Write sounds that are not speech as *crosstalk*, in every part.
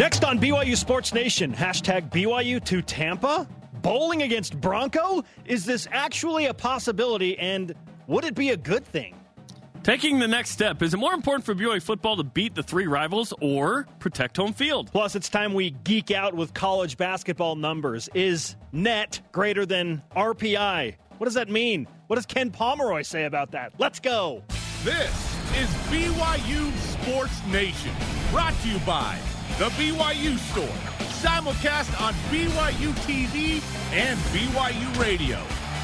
Next on BYU Sports Nation, hashtag BYU to Tampa. Bowling against Bronco? Is this actually a possibility and would it be a good thing? Taking the next step, is it more important for BYU football to beat the three rivals or protect home field? Plus, it's time we geek out with college basketball numbers. Is net greater than RPI? What does that mean? What does Ken Pomeroy say about that? Let's go. This is BYU Sports Nation, brought to you by The BYU Store, simulcast on BYU TV and BYU Radio.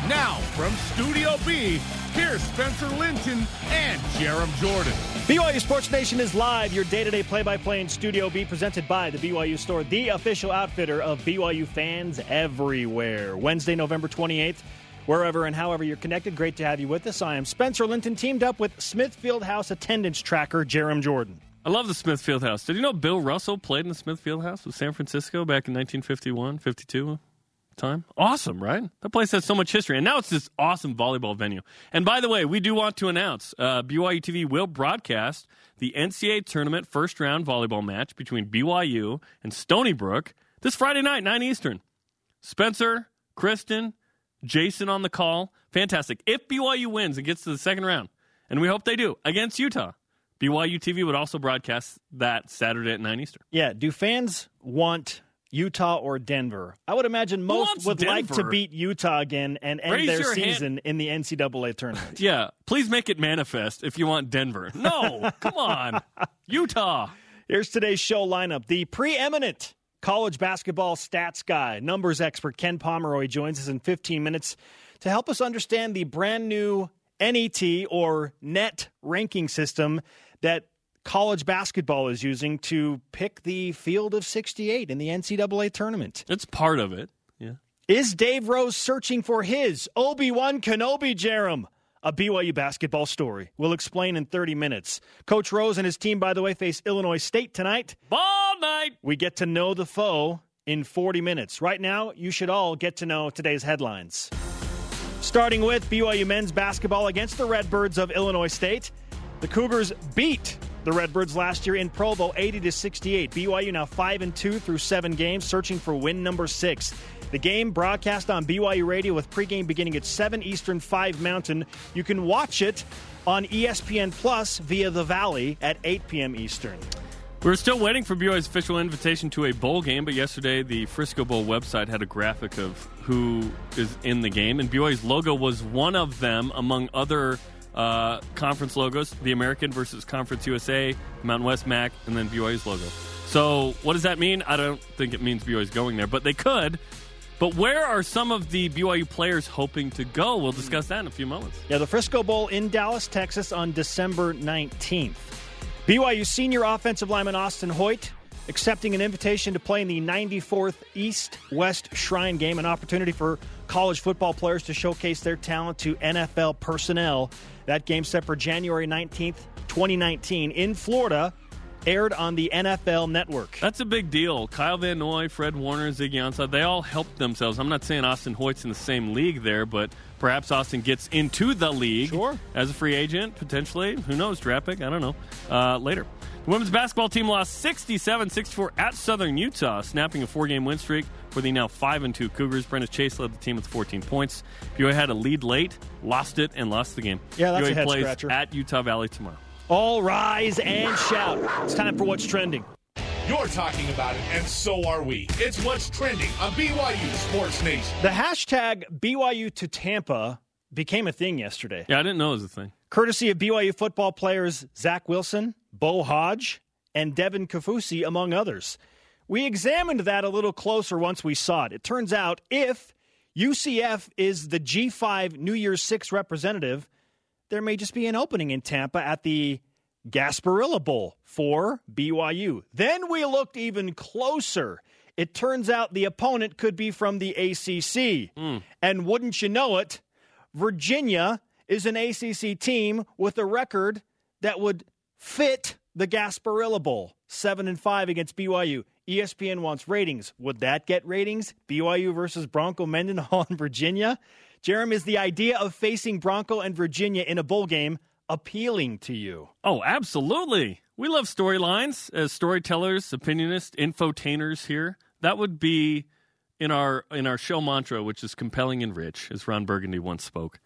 Now, from Studio B, here's Spencer Linton and Jarom Jordan. BYU Sports Nation is live, your day to day play by play in Studio B, presented by the BYU Store, the official outfitter of BYU fans everywhere. Wednesday, November 28th, wherever and however you're connected, great to have you with us. I am Spencer Linton, teamed up with Smith Fieldhouse attendance tracker Jarom Jordan. I love the Smith Fieldhouse. Did you know Bill Russell played in the Smith Fieldhouse with San Francisco back in 1951, 52? time. Awesome, right? That place has so much history. And now it's this awesome volleyball venue. And by the way, we do want to announce uh, BYU TV will broadcast the NCAA tournament first round volleyball match between BYU and Stony Brook this Friday night, 9 Eastern. Spencer, Kristen, Jason on the call. Fantastic. If BYU wins and gets to the second round, and we hope they do, against Utah, BYU TV would also broadcast that Saturday at 9 Eastern. Yeah. Do fans want Utah or Denver. I would imagine most would Denver? like to beat Utah again and end Raise their your hand. season in the NCAA tournament. *laughs* Yeah, please make it manifest if you want Denver. No, *laughs* come on. Utah. Here's today's show lineup. The preeminent college basketball stats guy, numbers expert Ken Pomeroy joins us in 15 minutes to help us understand the brand new NET or net ranking system that college basketball is using to pick the field of 68 in the NCAA tournament. It's part of it. Yeah. Is Dave Rose searching for his Obi-Wan Kenobi Jarom? A BYU basketball story. We'll explain in 30 minutes. Coach Rose and his team, by the way, face Illinois State tonight. Ball night. We get to know the foe in 40 minutes. Right now, you should all get to know today's headlines. Starting with BYU men's basketball against the Redbirds of Illinois State. The Cougars beat the Redbirds last year in Provo 80 to 68. BYU now 5 and 2 through 7 games searching for win number 6. The game broadcast on BYU Radio with pregame beginning at 7 Eastern, 5 Mountain. You can watch it on ESPN Plus via The Valley at 8 p.m. Eastern. We're still waiting for BYU's official invitation to a bowl game, but yesterday the Frisco Bowl website had a graphic of who is in the game, and BYU's logo was one of them among other uh, conference logos the American versus Conference USA, Mountain West MAC, and then BYU's logo. So, what does that mean? I don't think it means BYU's going there, but they could. But where are some of the BYU players hoping to go? We'll discuss that in a few moments. Yeah, the Frisco Bowl in Dallas, Texas on December 19th. BYU senior offensive lineman Austin Hoyt accepting an invitation to play in the 94th East West Shrine game, an opportunity for college football players to showcase their talent to NFL personnel. That game set for January 19th, 2019 in Florida, aired on the NFL network. That's a big deal. Kyle Van Noy, Fred Warner, Ziggy Ansah, they all helped themselves. I'm not saying Austin Hoyt's in the same league there, but perhaps Austin gets into the league Sure. as a free agent, potentially. Who knows? Draft pick? I don't know. Uh, later. The women's basketball team lost 67 64 at Southern Utah, snapping a four game win streak for the now 5 and 2 Cougars. Brenna Chase led the team with 14 points. BYU had a lead late, lost it, and lost the game. Yeah, that's BYU a head plays scratcher. at Utah Valley tomorrow. All rise and shout. It's time for what's trending. You're talking about it, and so are we. It's what's trending on BYU Sports Nation. The hashtag BYU to Tampa became a thing yesterday. Yeah, I didn't know it was a thing. courtesy of BYU football players Zach Wilson, Beau Hoge, and Devin Kaufusi, among others. We examined that a little closer once we saw it. It turns out if UCF is the G5 New Year's Six representative, there may just be an opening in Tampa at the Gasparilla Bowl for BYU. Then we looked even closer. It turns out the opponent could be from the ACC. Hmm. And wouldn't you know it, Virginia is an ACC team with a record that would fit the Gasparilla Bowl. 7 and 5 against BYU. ESPN wants ratings. Would that get ratings? BYU versus Bronco Mendenhall in Virginia? Jeremy, is the idea of facing Bronco and Virginia in a bowl game appealing to you? Oh, absolutely. we love storylines as storytellers, opinionists, infotainers here. That would be in our in our show mantra, which is compelling and rich, as Ron Burgundy once spoke.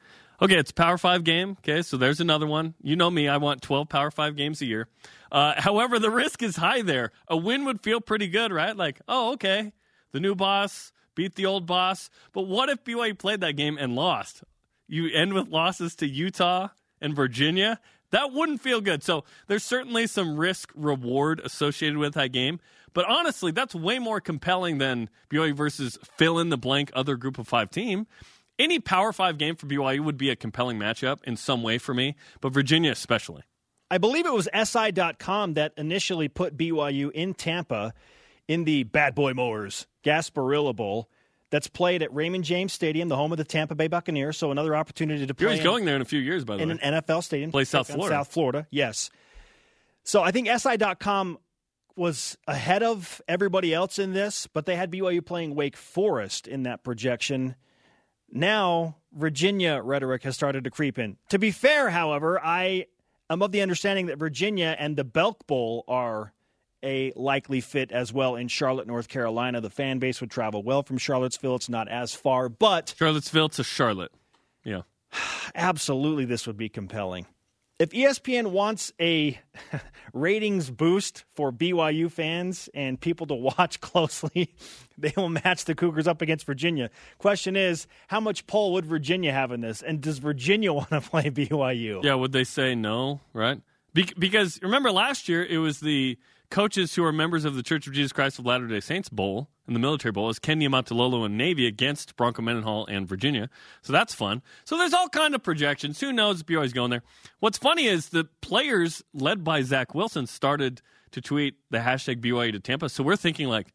Okay, it's Power Five game. Okay, so there's another one. You know me, I want 12 Power Five games a year. Uh, *laughs* however, the risk is high there. A win would feel pretty good, right? Like, oh, okay, the new boss beat the old boss. But what if BYU played that game and lost? You end with losses to Utah and Virginia. That wouldn't feel good. So there's certainly some risk reward associated with that game. But honestly, that's way more compelling than BYU versus fill in the blank other group of five team. Any Power Five game for BYU would be a compelling matchup in some way for me, but Virginia especially. I believe it was SI.com that initially put BYU in Tampa in the Bad Boy Mowers Gasparilla Bowl that's played at Raymond James Stadium, the home of the Tampa Bay Buccaneers. So another opportunity to play. He's going there in a few years, by the in way. an NFL stadium. Play South Florida. South Florida, yes. So I think SI.com was ahead of everybody else in this, but they had BYU playing Wake Forest in that projection. Now Virginia rhetoric has started to creep in. To be fair, however, I am of the understanding that Virginia and the Belk Bowl are a likely fit as well in Charlotte, North Carolina. The fan base would travel well from Charlottesville. It's not as far, but Charlottesville to Charlotte. Yeah. *sighs* absolutely this would be compelling. If ESPN wants a *laughs* ratings boost for BYU fans and people to watch *laughs* closely, they will match the Cougars up against Virginia. Question is, how much pull would Virginia have in this? And does Virginia *laughs* want to play BYU? Yeah, would they say no, right? Be- because remember last year it was the coaches who are members of the Church of Jesus Christ of Latter day Saints Bowl and the Military Bowl is Ken Niumatalolo and Navy against Bronco Mendenhall and Virginia. So that's fun. So there's all kind of projections. Who knows BYU's going there? What's funny is the players led by Zach Wilson started to tweet the hashtag BYU to Tampa. So we're thinking like,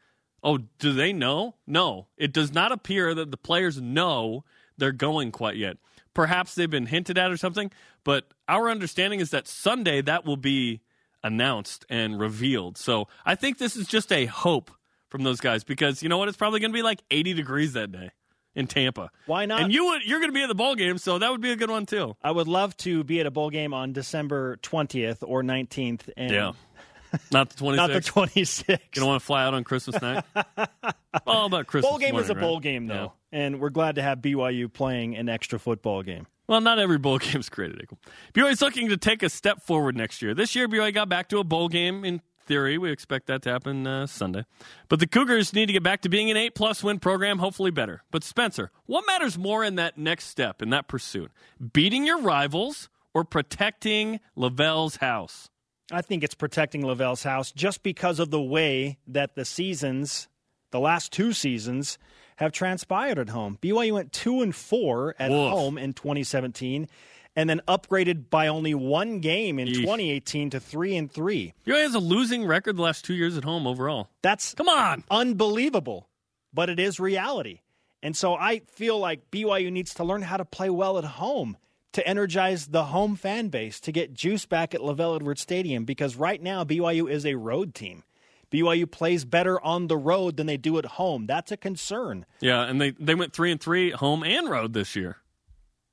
oh, do they know? No, it does not appear that the players know they're going quite yet. Perhaps they've been hinted at or something, but our understanding is that Sunday that will be announced and revealed. So I think this is just a hope from those guys because you know what? It's probably going to be like 80 degrees that day in Tampa. Why not? And you would, you're going to be at the bowl game, so that would be a good one too. I would love to be at a bowl game on December 20th or 19th. And Yeah. *laughs* Not the 26th. Not the 26th. You don't want to fly out on Christmas night? *laughs* All about Christmas bowl game is a morning, bowl right? game, though. Yeah. And we're glad to have BYU playing an extra football game. Well, not every bowl *laughs* game is created equal. BYU is looking to take a step forward next year. This year, BYU got back to a bowl game in theory. We expect that to happen uh, Sunday. But the Cougars need to get back to being an eight plus win program, hopefully better. But Spencer, what matters more in that next step, in that pursuit? Beating your rivals or protecting LaVell's house? I think it's protecting LaVell's house just because of the way that the seasons, the last two seasons, have transpired at home. BYU went two and four at Woof. home in 2017, and then upgraded by only one game in Yeesh. 2018 to three and three. BYU has a losing record the last two years at home overall. That's Come on. unbelievable, but it is reality. And so I feel like BYU needs to learn how to play well at home to energize the home fan base to get juice back at LaVell Edwards Stadium because right now BYU is a road team. BYU plays better on the road than they do at home. That's a concern. Yeah, and they, they went three and three home and road this year.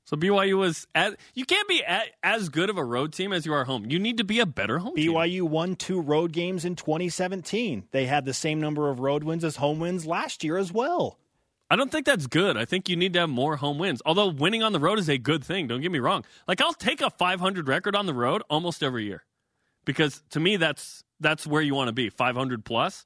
So BYU was at, you can't be at, as good of a road team as you are home. You need to be a better home team. BYU won two road games in 2017. They had the same number of road wins as home wins last year as well. I don't think that's good. I think you need to have more home wins. Although winning on the road is a good thing. Don't get me wrong. Like I'll take a 500 record on the road almost every year, because to me that's that's where you want to be 500 plus.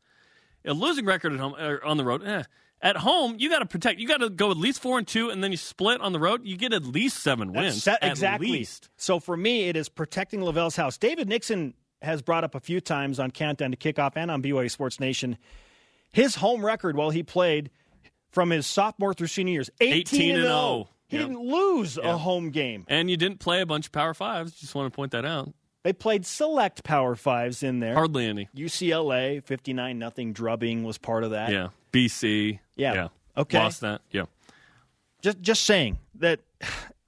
A losing record at home or on the road. Eh. At home, you got to protect. You got to go at least four and two, and then you split on the road. You get at least seven wins. That's at exactly. least. So for me, it is protecting LaVell's house. David Nixon has brought up a few times on Countdown to Kickoff and on BYU Sports Nation his home record while he played from his sophomore through senior years 18, 18 and 0. 0. He Yep. didn't lose Yeah. a home game. And you didn't play a bunch of Power Fives. Just want to point that out. They played select Power Fives in there. Hardly any. UCLA 59 nothing drubbing was part of that. Yeah. BC. Yeah. Yeah. Okay. Lost that. Yeah. Just just saying that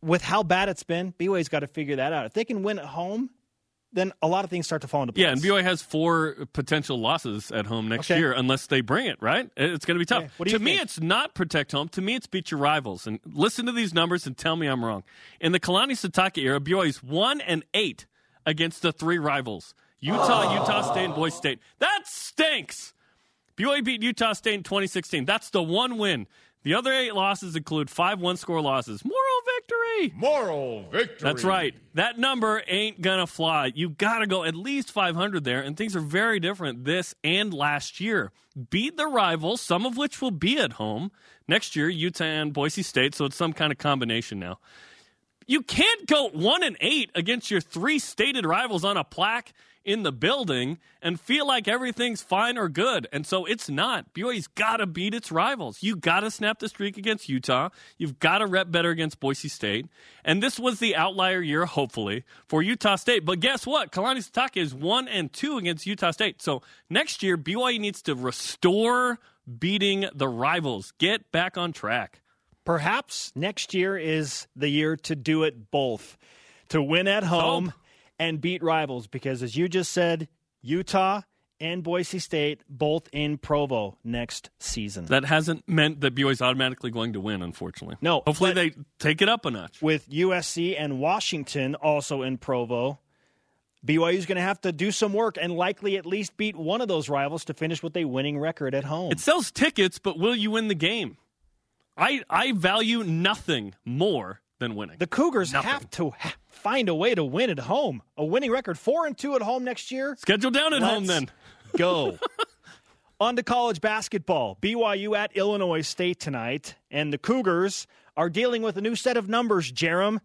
with how bad it's been, BYU's got to figure that out. If they can win at home, then a lot of things start to fall into place. Yeah, and BYU has four potential losses at home next Okay. year unless they bring it, right? It's going to be tough. Okay. What do you to me, think? it's not protect home. To me, it's beat your rivals. And listen to these numbers and tell me I'm wrong. In the Kalani Sitake era, BYU's 1 and 8 against the three rivals Utah, oh. Utah State, and Boise State. That stinks. BYU beat Utah State in 2016. That's the one win. The other eight losses include five one score losses. Moral victory. Moral victory. That's right. That number ain't gonna fly. You gotta go at least 500 there, and things are very different this and last year. Beat the rivals, some of which will be at home next year. Utah and Boise State, so it's some kind of combination now. You can't go one and eight against your three stated rivals on a plaque in the building and feel like everything's fine or good. And so it's not. BYU's got to beat its rivals. You got to snap the streak against Utah. You've got to rep better against Boise State. And this was the outlier year, hopefully, for Utah State. But guess what? Kalani Sitake is one and two against Utah State. So next year, BYU needs to restore beating the rivals. Get back on track. Perhaps next year is the year to do it both. To win at home. And beat rivals because, as you just said, Utah and Boise State both in Provo next season. That hasn't meant that BYU is automatically going to win, unfortunately. No, Hopefully they take it up a notch. With USC and Washington also in Provo, BYU is going to have to do some work and likely at least beat one of those rivals to finish with a winning record at home. It sells tickets, but will you win the game? I I value nothing more than winning. the Cougars Nothing. have to ha- find a way to win at home. A winning record, four and two at home next year. Schedule down at home Let's then. Go. *laughs* On to college basketball. BYU at Illinois State tonight, and the Cougars are dealing with a new set of numbers, Jarom.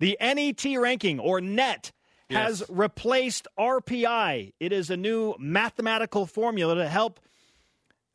The NET ranking, or NET, has Yes. replaced RPI. It is a new mathematical formula to help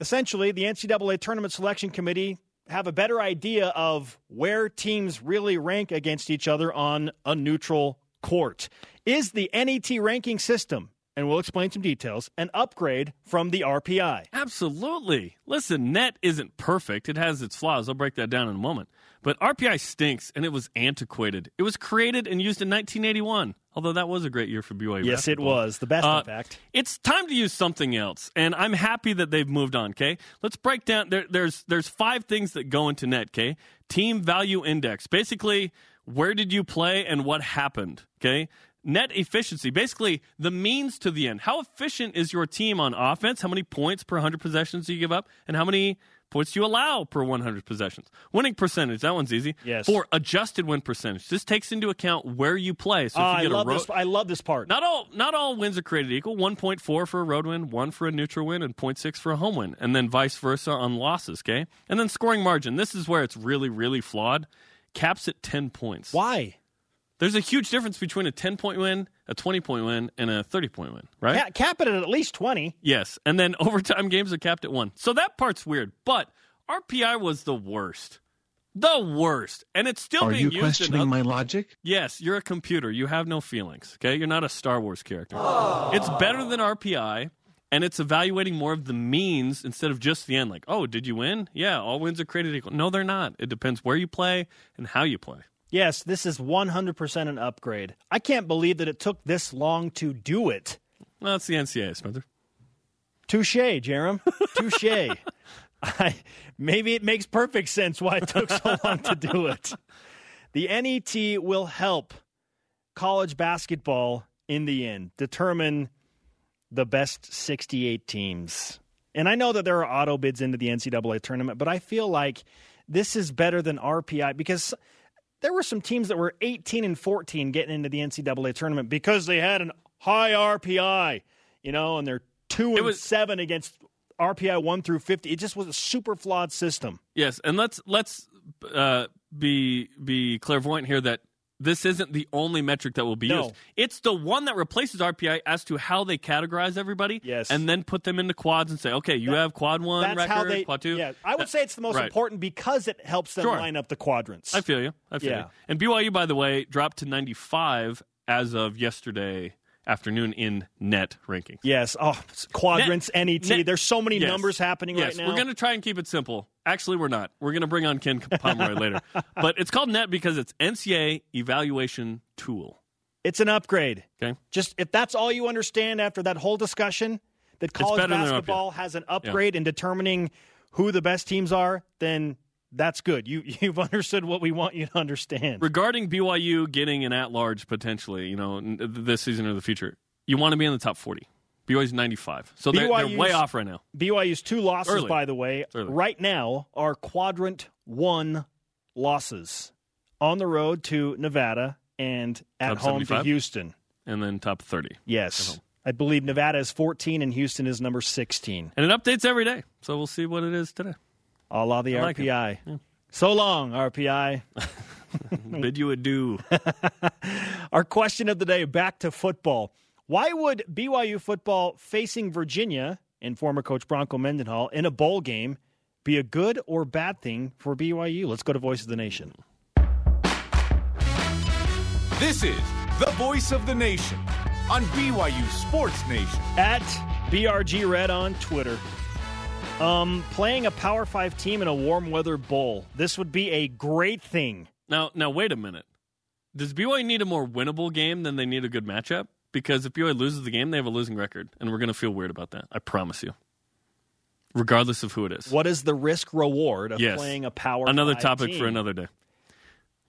essentially the NCAA Tournament Selection Committee have a better idea of where teams really rank against each other on a neutral court. Is the NET ranking system, and we'll explain some details, an upgrade from the RPI? Absolutely. Listen, net isn't perfect. It has its flaws. I'll break that down in a moment. But RPI stinks, and it was antiquated. It was created and used in 1981, although that was a great year for BYU. Yes, it was. The best, Uh, in fact. It's time to use something else, and I'm happy that they've moved on. Okay, let's break down. There, there's there's five things that go into net. Okay, team value index, basically where did you play and what happened. Okay, net efficiency, basically the means to the end. How efficient is your team on offense? How many points per hundred possessions do you give up, and how many points you allow per 100 possessions? Winning percentage, that one's easy. Yes. For adjusted win percentage, this takes into account where you play. So if Ah, you I get love a road, this. I love this part. not all not all wins are created equal. One point four for a road win, one for a neutral win, and 0.6 for a home win, and then vice versa on losses. Okay, and then scoring margin. This is where it's really really flawed. Caps at ten points. Why? There's a huge difference between a ten point win, a twenty point win, and a thirty point win. Right? Cap, cap it at at least 20. Yes, and then *laughs* overtime games are capped at one. So that part's weird, but RPI was the worst. The worst, and it's still Are being you used. in questioning oth- my logic? Yes, you're a computer. You have no feelings. Okay, you're not a Star Wars character. It's better than RPI, and it's evaluating more of the means instead of just the end. Like, oh, did you win? Yeah, all wins are created equal. No, they're not. It depends where you play and how you play. Yes, this is 100% an upgrade. I can't believe that it took this long to do it. Well, it's the NCAA, Spencer. Touche, Jarom. Touche. *laughs* I, maybe it makes perfect sense why it took so *laughs* long to do it. The NET will help college basketball in the end determine the best 68 teams. And I know that there are auto bids into the NCAA tournament, but I feel like this is better than RPI because there were some teams that were 18 and 14 getting into the NCAA tournament because they had an high RPI, you know, and they're two and was- seven against RPI one through 50. It just was a super flawed system. Yes, and let's let's uh, be be clairvoyant here that this isn't the only metric that will be No. used. It's the one that replaces RPI as to how they categorize everybody. Yes. and then put them into quads and say, okay, you have quad one That's record, how they. quad two. Yeah, I would That- say it's the most right. important because it helps them Sure. line up the quadrants. I feel you. I feel Yeah. you. And BYU, by the way, dropped to 95 as of yesterday afternoon in net rankings. yes. Oh, quadrants, NET. net- There's so many Yes. numbers happening yes, right now. we're going to try and keep it simple. Actually, we're not. We're going to bring on Ken *laughs* Pomeroy later. But it's called net because it's NCAA evaluation tool. It's an upgrade. Okay. Just if that's all you understand after that whole discussion, that college basketball has an upgrade in determining who the best teams are, then that's good. You *laughs* you've understood what we want you to understand. Regarding BYU getting an at large potentially, you know, this season or the future, you want to be in the top 40. BYU's 95. So they're, they're way off right now. BYU's two losses, Early. by the way, right now are quadrant one losses on the road to Nevada and at Top home to Houston. And then top 30. Yes. I believe Nevada is 14 and Houston is number 16. And it updates every day. So we'll see what it is today. A la the I like it. RPI. So long, RPI. *laughs* Bid you adieu. *laughs* Our question of the day back to football. Why would BYU football facing Virginia and former coach Bronco Mendenhall in a bowl game be a good or bad thing for BYU? Let's go to Voice of the Nation. This is the voice of the nation on BYU Sports Nation. At BRG Red on Twitter. Um, playing a Power 5 team in a warm weather bowl. This would be a great thing. Now, now wait a minute. Does BYU need a more winnable game than they need a good matchup? Because if BYU loses the game, they have a losing record, and we're going to feel weird about that. I promise you. Regardless of who it is. What is the risk reward of Yes. playing a Power Another 5 topic team? for another day.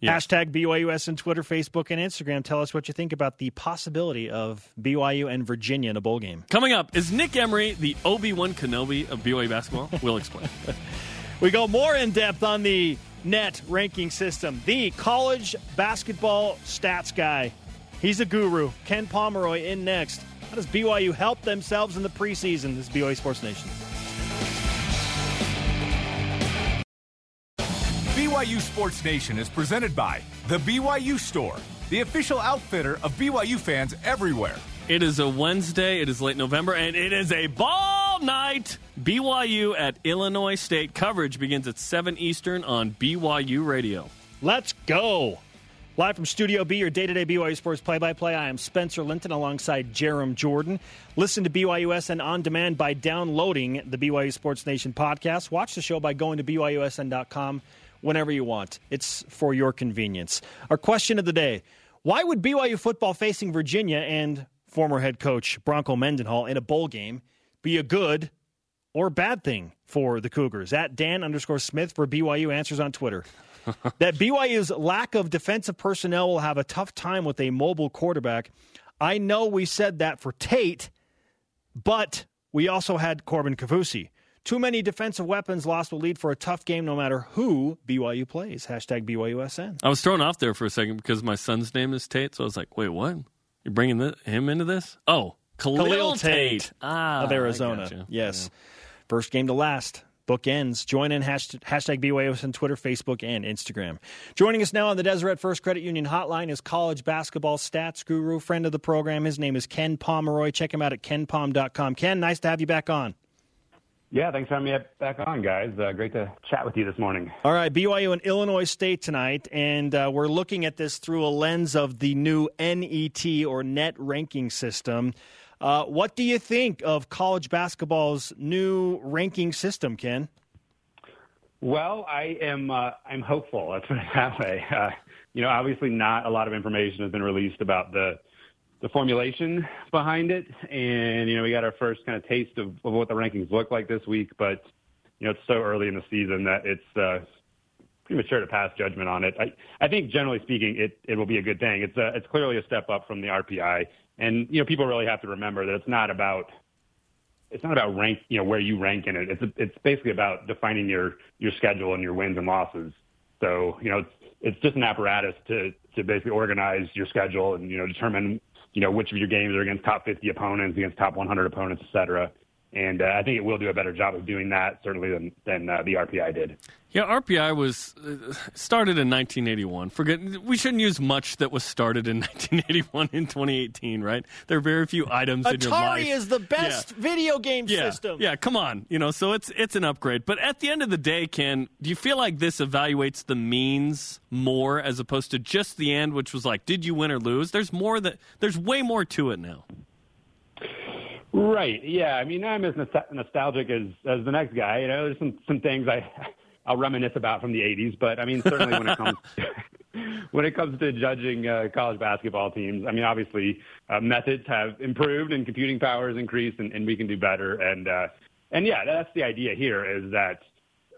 Yeah. Hashtag BYUS on Twitter, Facebook, and Instagram. Tell us what you think about the possibility of BYU and Virginia in a bowl game. Coming up, is Nick Emery the Obi Wan Kenobi of BYU basketball? We'll explain. *laughs* We go more in depth on the net ranking system. The college basketball stats guy. He's a guru. Ken Pomeroy in next. How does BYU help themselves in the preseason? This is BYU Sports Nation. BYU Sports Nation is presented by The BYU Store, the official outfitter of BYU fans everywhere. It is a Wednesday. It is late November, and it is a ball night. BYU at Illinois State. Coverage begins at 7 Eastern on BYU Radio. Let's go. Live from Studio B, your day to day BYU Sports play by play. I am Spencer Linton alongside Jarom Jordan. Listen to BYUSN on demand by downloading the BYU Sports Nation podcast. Watch the show by going to BYUSN.com whenever you want. It's for your convenience. Our question of the day Why would BYU football facing Virginia and former head coach Bronco Mendenhall in a bowl game be a good or bad thing for the Cougars? At Dan underscore Smith for BYU answers on Twitter *laughs* that BYU's lack of defensive personnel will have a tough time with a mobile quarterback. I know we said that for Tate, but we also had Corbin Kavusi. Too many defensive weapons lost will lead for a tough game no matter who BYU plays. Hashtag BYUSN. I was thrown off there for a second because my son's name is Tate, so I was like, wait, what? You're bringing him into this? Oh, Khalil, Khalil Tate, Tate ah, of Arizona. Yes. First game to last. Book ends. Join in hashtag, hashtag BYUSN on Twitter, Facebook, and Instagram. Joining us now on the Deseret First Credit Union hotline is college basketball stats guru, friend of the program. His name is Ken Pomeroy. Check him out at kenpom.com. Ken, nice to have you back on. Yeah, thanks for having me back on, guys. Uh, great to chat with you this morning. All right, BYU and Illinois State tonight, and uh, we're looking at this through a lens of the new NET or net ranking system. Uh, what do you think of college basketball's new ranking system, Ken? Well, I am uh, I'm hopeful. Let's put it that way. Uh, you know, obviously, not a lot of information has been released about the the formulation behind it, and you know, we got our first kind of taste of, of what the rankings look like this week. But you know, it's so early in the season that it's uh, premature to pass judgment on it. I I think generally speaking, it it will be a good thing. It's a, it's clearly a step up from the RPI, and you know, people really have to remember that it's not about it's not about rank, you know, where you rank in it. It's it's basically about defining your your schedule and your wins and losses. So you know, it's it's just an apparatus to to basically organize your schedule and you know determine you know which of your games are against top 50 opponents, against top 100 opponents, et cetera. And uh, I think it will do a better job of doing that certainly than than uh, the RPI did. Yeah, RPI was uh, started in 1981. Forget we shouldn't use much that was started in *laughs* 1981 in 2018, right? There are very few items in your life. Atari is the best video game yeah, system. Yeah, come on. You know, so it's it's an upgrade. But at the end of the day, Ken, do you feel like this evaluates the means more as opposed to just the end, which was like, did you win or lose? There's more that there's way more to it now. Right. Yeah. I mean, I'm as nostalgic as as the next guy. You know, there's some some things I *laughs* I'll reminisce about from the '80s, but I mean, certainly when it comes *laughs* *laughs* when it comes to judging uh, college basketball teams, I mean, obviously uh, methods have improved and computing power has increased, and, and we can do better. And uh, and yeah, that's the idea here is that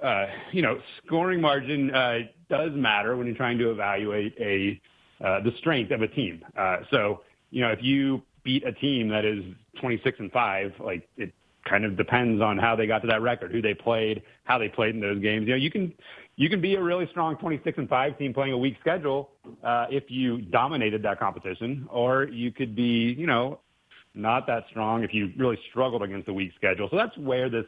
uh, you know scoring margin uh, does matter when you're trying to evaluate a uh, the strength of a team. Uh, so you know, if you beat a team that is 26 and five. Like it kind of depends on how they got to that record, who they played, how they played in those games. You know, you can you can be a really strong 26 and five team playing a weak schedule uh, if you dominated that competition, or you could be, you know, not that strong if you really struggled against a weak schedule. So that's where this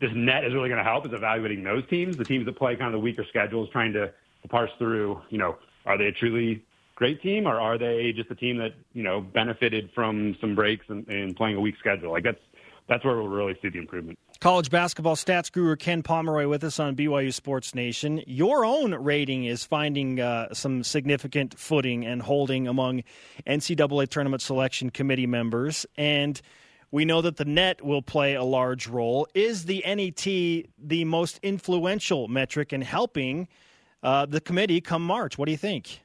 this net is really going to help is evaluating those teams, the teams that play kind of the weaker schedules, trying to, to parse through, you know, are they truly great team or are they just a team that, you know, benefited from some breaks and, and playing a weak schedule? Like that's that's where we'll really see the improvement. College basketball stats guru Ken Pomeroy with us on BYU Sports Nation. Your own rating is finding uh, some significant footing and holding among NCAA tournament selection committee members. And we know that the net will play a large role. Is the NET the most influential metric in helping uh, the committee come March? What do you think?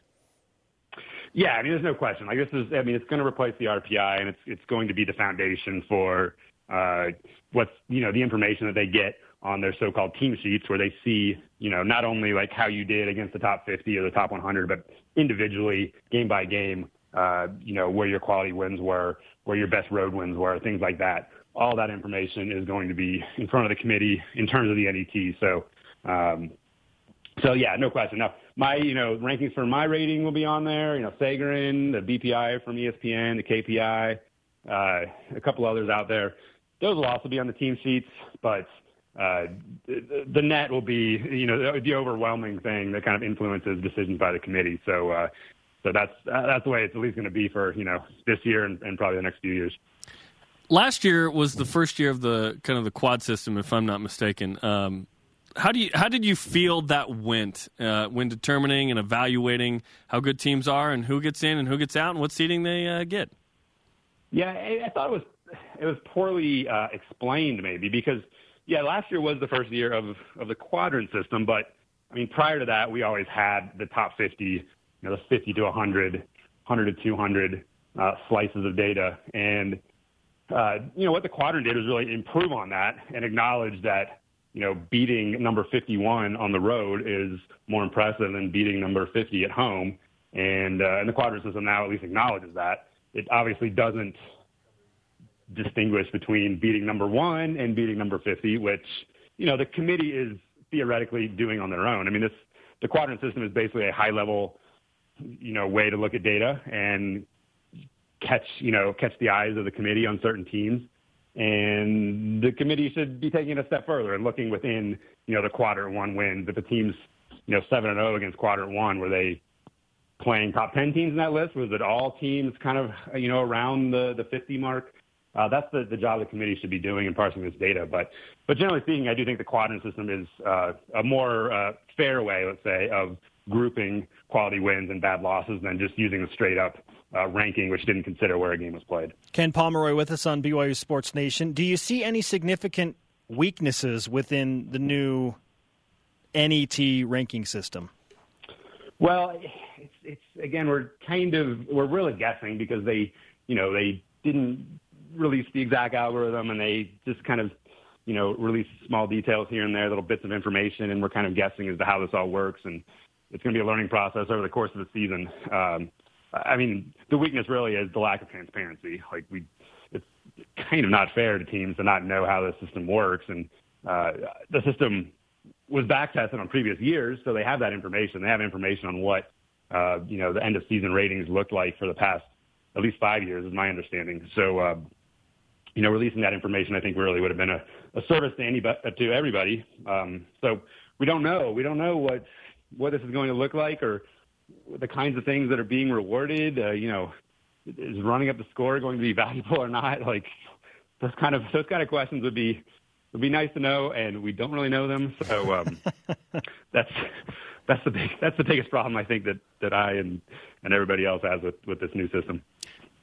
Yeah, I mean, there's no question. Like this is, I mean, it's going to replace the RPI, and it's it's going to be the foundation for uh, what's you know the information that they get on their so-called team sheets, where they see you know not only like how you did against the top 50 or the top 100, but individually, game by game, uh, you know where your quality wins were, where your best road wins were, things like that. All that information is going to be in front of the committee in terms of the NET. So, um, so yeah, no question. Now, my you know rankings for my rating will be on there. You know, Sagarin, the BPI from ESPN, the KPI, uh, a couple others out there those will also be on the team sheets, but uh, the, the net will be, you know, the, the overwhelming thing that kind of influences decisions by the committee. So, uh, so that's uh, that's the way it's at least going to be for you know this year and, and probably the next few years. Last year was the first year of the kind of the quad system, if I'm not mistaken. Um, how do you how did you feel that went uh, when determining and evaluating how good teams are and who gets in and who gets out and what seating they uh, get? Yeah, I, I thought it was it was poorly uh, explained maybe because yeah, last year was the first year of of the quadrant system, but I mean prior to that we always had the top 50, you know, the 50 to 100, 100 to 200 uh, slices of data, and uh, you know what the quadrant did was really improve on that and acknowledge that you know beating number 51 on the road is more impressive than beating number 50 at home, and uh, and the quadrant system now at least acknowledges that. It obviously doesn't distinguish between beating number one and beating number 50, which, you know, the committee is theoretically doing on their own. I mean, this, the quadrant system is basically a high level, you know, way to look at data and catch, you know, catch the eyes of the committee on certain teams. And the committee should be taking it a step further and looking within, you know, the quadrant one wins. If the team's, you know, seven and zero oh against quadrant one, were they playing top ten teams in that list? Was it all teams kind of, you know, around the the 50 mark? Uh, that's the, the job the committee should be doing in parsing this data. But, but generally speaking, I do think the quadrant system is uh, a more uh, fair way, let's say, of grouping quality wins and bad losses than just using the straight up uh, ranking, which didn't consider where a game was played. Ken Pomeroy with us on BYU Sports Nation. Do you see any significant weaknesses within the new NET ranking system? Well, it's, it's again, we're kind of we're really guessing because they, you know, they didn't release the exact algorithm and they just kind of, you know, release small details here and there, little bits of information, and we're kind of guessing as to how this all works. And it's going to be a learning process over the course of the season. Um, I mean, the weakness really is the lack of transparency. Like we, it's kind of not fair to teams to not know how the system works, and uh, the system was back tested on previous years, so they have that information. They have information on what uh, you know the end of season ratings looked like for the past at least five years, is my understanding. So uh, you know, releasing that information, I think really would have been a, a service to anybody, to everybody. Um, so we don't know. We don't know what what this is going to look like or the kinds of things that are being rewarded. Uh, you know, is running up the score going to be *laughs* valuable or not? Like those kind of those kind of questions would be would be nice to know, and we don't really know them. So um, *laughs* that's that's the big that's the biggest problem I think that that I and and everybody else has with with this new system.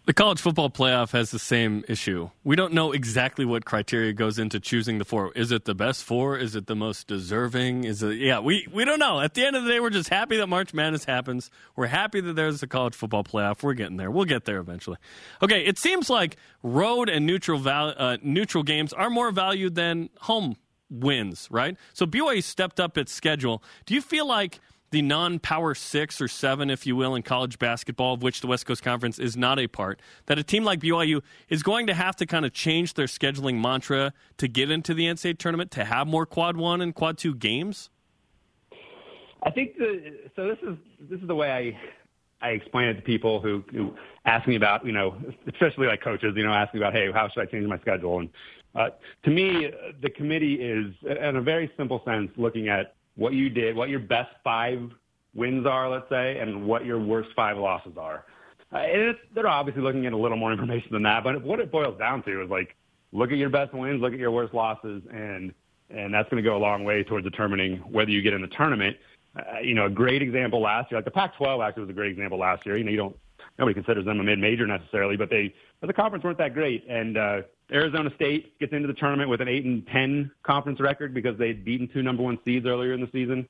The college football playoff has the same issue. We don't know exactly what criteria goes into choosing the four. Is it the best four? Is it the most deserving? Is it yeah, we we don't know. At the end of the day, we're just happy that March Madness happens. We're happy that there's a college football playoff. We're getting there. We'll get there eventually. Okay, it seems like road and neutral val- uh, neutral games are more valued than home wins, right? So BYU stepped up its schedule. Do you feel like the non power six or seven, if you will, in college basketball, of which the West Coast Conference is not a part, that a team like BYU is going to have to kind of change their scheduling mantra to get into the NCAA tournament to have more quad one and quad two games? I think the so this is this is the way I I explain it to people who, who ask me about, you know, especially like coaches, you know, ask me about, hey, how should I change my schedule? And uh, to me, the committee is, in a very simple sense, looking at what you did, what your best five wins are, let's say, and what your worst five losses are. Uh, and they're obviously looking at a little more *laughs* information than that, but what it boils down to is like, look at your best wins, look at your worst losses, and and that's going to go a long way towards determining whether you get in the tournament. Uh, you know, a great example last year, like the Pac-12 actually was a great example last year. You know, you don't nobody considers them a mid-major necessarily, but they but the conference weren't that great. And uh, Arizona State gets into the tournament with an eight and ten conference record because they'd beaten two number one seeds earlier in the season.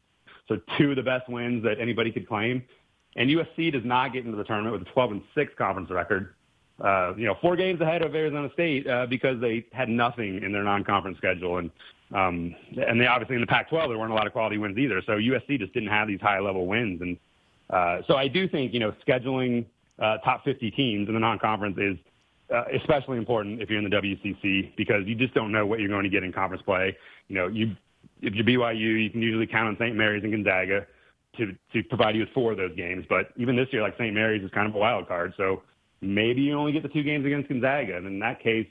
So two of the best wins that anybody could claim. And USC does not get into the tournament with a 12 and six conference record. Uh, you know, four games ahead of Arizona State uh, because they had nothing in their non-conference schedule, and um, and they obviously in the Pac-12 there weren't a lot of quality wins either. So USC just didn't have these high-level wins, and uh, so I do think you know scheduling uh, top 50 teams in the non-conference is uh, especially important if you're in the WCC because you just don't know what you're going to get in conference play. You know, you if you're BYU, you can usually count on St. Mary's and Gonzaga to to provide you with four of those games. But even this year, like St. Mary's is kind of a wild card, so maybe you only get the two games against Gonzaga, and in that case,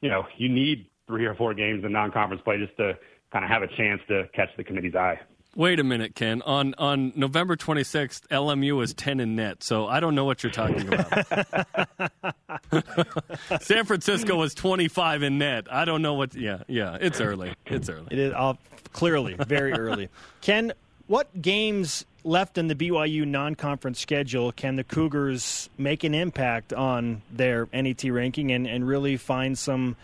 you know, you need three or four games in non-conference play just to kind of have a chance to catch the committee's eye. Wait a minute, Ken. On on November 26th, LMU was 10 in net, so I don't know what you're talking about. *laughs* *laughs* San Francisco was 25 in net. I don't know what. Yeah, yeah. It's early. It's early. It is uh, clearly very early. *laughs* Ken, what games left in the BYU non-conference schedule can the Cougars make an impact on their NET ranking and, and really find some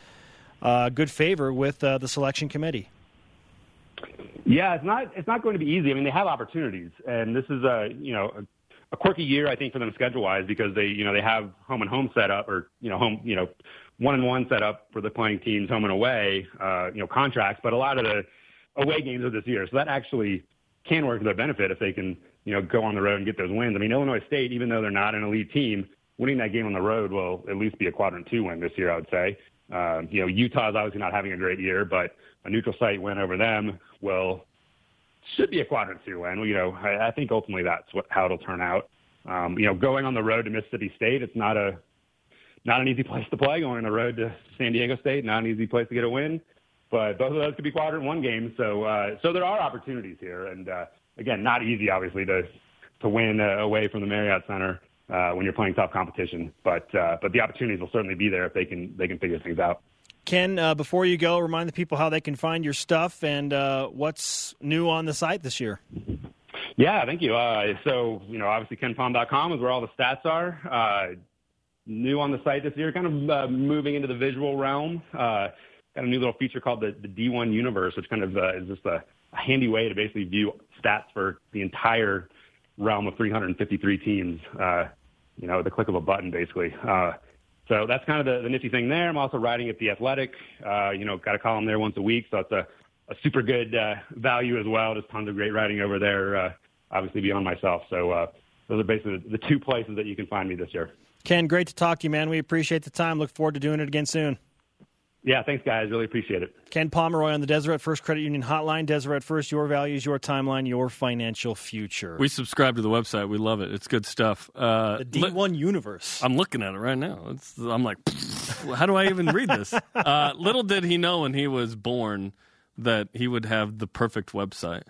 uh, good favor with uh, the selection committee? Yeah, it's not it's not going to be easy. I mean, they have opportunities, and this is a you know a, a quirky year I think for them schedule wise because they you know they have home and home set up or you know home you know one and one set up for the playing teams home and away uh, you know contracts, but a lot of the away games are this year, so that actually can work to their benefit if they can you know go on the road and get those wins. I mean, Illinois State, even though they're not an elite team, winning that game on the road will at least be a quadrant two win this year, I would say. Um, you know, Utah's obviously not having a great year, but a neutral site win over them will should be a quadrant two win. You know, I, I think ultimately that's what how it'll turn out. Um, you know, going on the road to Mississippi State, it's not a not an easy place to play. Going on the road to San Diego State, not an easy place to get a win. But both of those could be quadrant one games. So uh, so there are opportunities here, and uh, again, not easy obviously to to win uh, away from the Marriott Center uh, when you're playing tough competition. But uh, but the opportunities will certainly be there if they can they can figure things out. Ken, uh, before you go, remind the people how they can find your stuff and uh, what's new on the site this year. Yeah, thank you. Uh, so, you know, obviously kenpom.com is where all the stats are. Uh, new on the site this year, kind of uh, moving into the visual realm. Uh, got a new little feature called the, the D1 Universe, which kind of is just a, a handy way to basically view stats for the entire realm of 353 teams. you know, the click of a button, basically. So that's kind of the, the nifty thing there. I'm also writing at The Athletic. Uh, you know, got a column there once a week, so it's a, a super good uh, value as well. Just tons of great writing over there, uh, obviously beyond myself. So uh, those are basically the two places that you can find me this year. Ken, great to talk to you, man. We appreciate the time. Look forward to doing it again soon. Yeah, thanks, guys. Really appreciate it. Ken Pomeroy on the Deseret First Credit Union Hotline. Deseret First, your values, your timeline, your financial future. We subscribe to the website. We love it. It's good stuff. Uh, the D1 li- Universe. I'm looking at it right now. It's, I'm like, how do I even read this? *laughs* Uh, little did he know when he was born that he would have the perfect website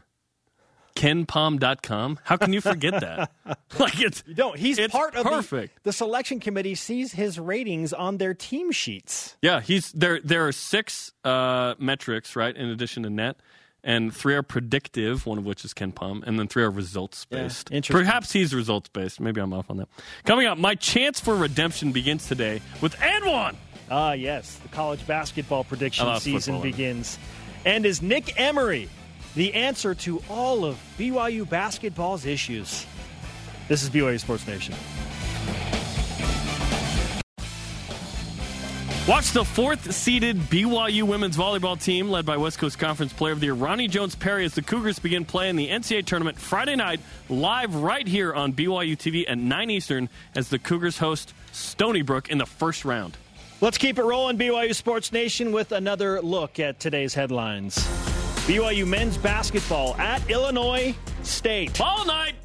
kenpom.com. How can you forget that? *laughs* like it's you don't. He's part of perfect. The, the, selection committee sees his ratings on their team sheets. Yeah, he's there. There are six uh, metrics, right, in addition to net, and three are predictive. One of which is KenPom, and then three are results based. Yeah, Perhaps he's results based. Maybe I'm off on that. Coming up, my chance for redemption begins today with Anwan. Ah, yes, the college basketball prediction season begins, and is Nick Emery the answer to all of BYU basketball's issues. This is BYU Sports Nation. Watch the fourth seeded BYU women's volleyball team, led by West Coast Conference Player of the Year Roni Jones-Perry, as the Cougars begin play in the NCAA tournament Friday night, live right here on BYU TV at 9 Eastern, as the Cougars host Stony Brook in the first round. Let's keep it rolling, BYU Sports Nation, with another look at today's headlines. BYU men's basketball at Illinois State. All night!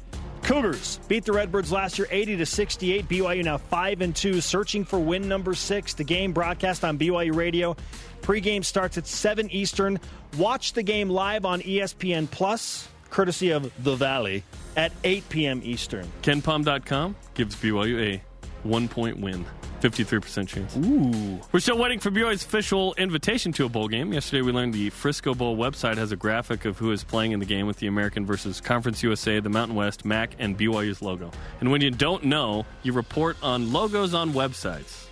Cougars beat the Redbirds last year 80 to 68. BYU now 5 and 2 searching for win number 6. The game broadcast on BYU Radio. Pregame starts at 7 Eastern. Watch the game live on ESPN Plus courtesy of The Valley at 8 p.m. Eastern. KenPom.com gives BYU a 1 point win. 53% chance. Ooh. We're still waiting for BYU's official invitation to a bowl game. Yesterday, we learned the Frisco Bowl website has a graphic of who is playing in the game with the American versus Conference USA, the Mountain West, MAC, and BYU's logo. And when you don't know, you report on logos on websites.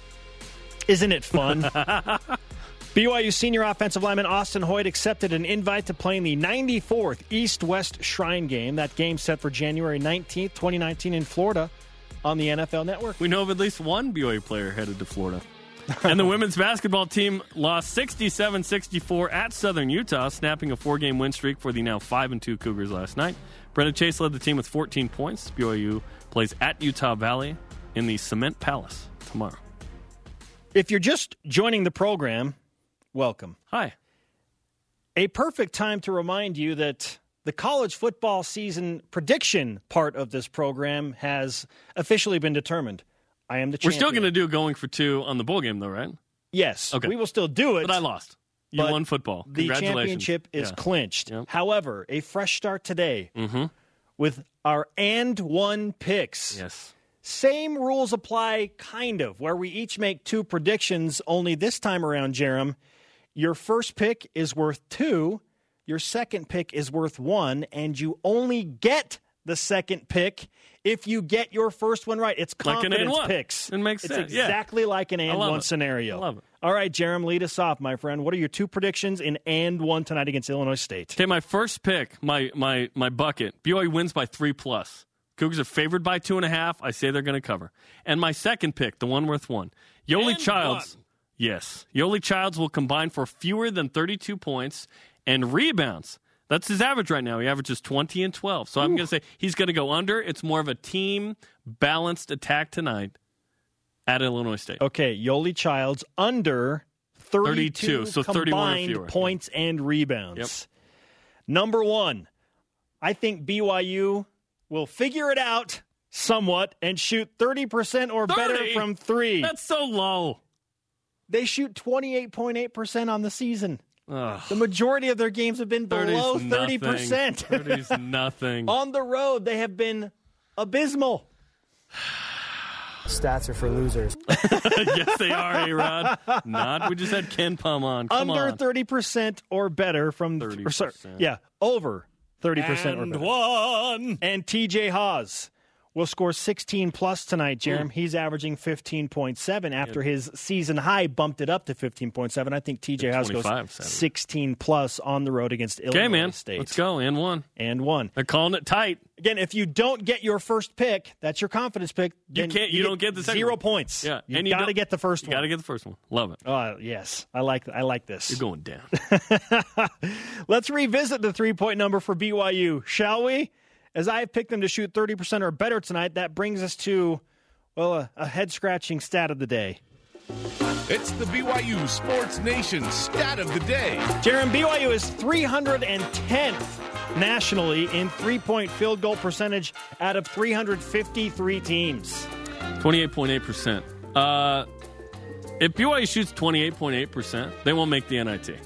Isn't it fun? *laughs* BYU senior offensive lineman Austin Hoyt accepted an invite to play in the 94th East West Shrine game. That game set for January 19th, 2019 in Florida on the NFL Network. We know of at least one BYU player headed to Florida. and the women's basketball team lost 67 64 at Southern Utah, snapping a four game win streak for the now 5 and 2 Cougars last night. Brenna Chase led the team with 14 points. BYU plays at Utah Valley in the Cement Palace tomorrow. If you're just joining the program, welcome. Hi. A perfect time to remind you that the college football season prediction part of this program has officially been determined. I am the We're still going to do going for two on the bowl game, though, right? Yes. Okay. We will still do it. But I lost. You won football. The championship is Yeah. clinched. Yep. However, a fresh start today Mm-hmm. with our and one picks. Yes. Same rules apply, kind of, where we each make two predictions. Only this time around, Jarom, your first pick is worth two, your second pick is worth one, and you only get the second pick if you get your first one right. It's Like an and confidence one. picks. It makes it's sense. Yeah. exactly like an and one it. scenario. I love it. All right, Jarom, lead us off, my friend. What are your two predictions in and one tonight against Illinois State? Okay, my first pick, my my my bucket. BYU wins by three plus. Cougars are favored by two and a half. I say they're going to cover. And my second pick, the one worth one, Yoeli And Childs. one. Yes, Yoeli Childs will combine for fewer than thirty-two points and rebounds. That's his average right now. He averages 20 and 12. So I'm going to say he's going to go under. It's more of a team balanced attack tonight at Illinois State. Okay, Yoeli Childs under 32, 32, so 31 combined fewer. points and rebounds. Number one, I think BYU will figure it out somewhat and shoot 30% or better from three. That's so low. they shoot 28.8% on the season. Ugh, The majority of their games have been 30's below nothing. 30%. 30's nothing. *laughs* on the road, they have been abysmal. Stats are for losers. *laughs* yes, they are, A-Rod. Not. We just had Ken Pom on. Come under on. 30% or better from 30%. or sorry, yeah, over 30% or and better. one. And TJ Haws will score 16 plus tonight, hmm. Jarom. He's averaging 15.7 after his season high bumped it up to 15.7. I think TJ Haws goes 16 plus on the road against Illinois Okay, man. State. Let's go. And one. And one. They're calling it tight. Again, if you don't get your first pick, that's your confidence pick. You can't- you don't get the second zero one. points. Yeah, you and you got to get the first You one. got to get the first one. Love it. Oh, yes. I like I like this. You're going down. *laughs* Let's revisit the three point number for BYU, shall we? As I have picked them to shoot 30% or better tonight, that brings us to, well, a, a head scratching stat of the day. It's the BYU Sports Nation stat of the day. Jarom, BYU is 310th nationally in three point field goal percentage out of 353 teams. 28.8%. Uh, if BYU shoots 28.8%, they won't make the NIT.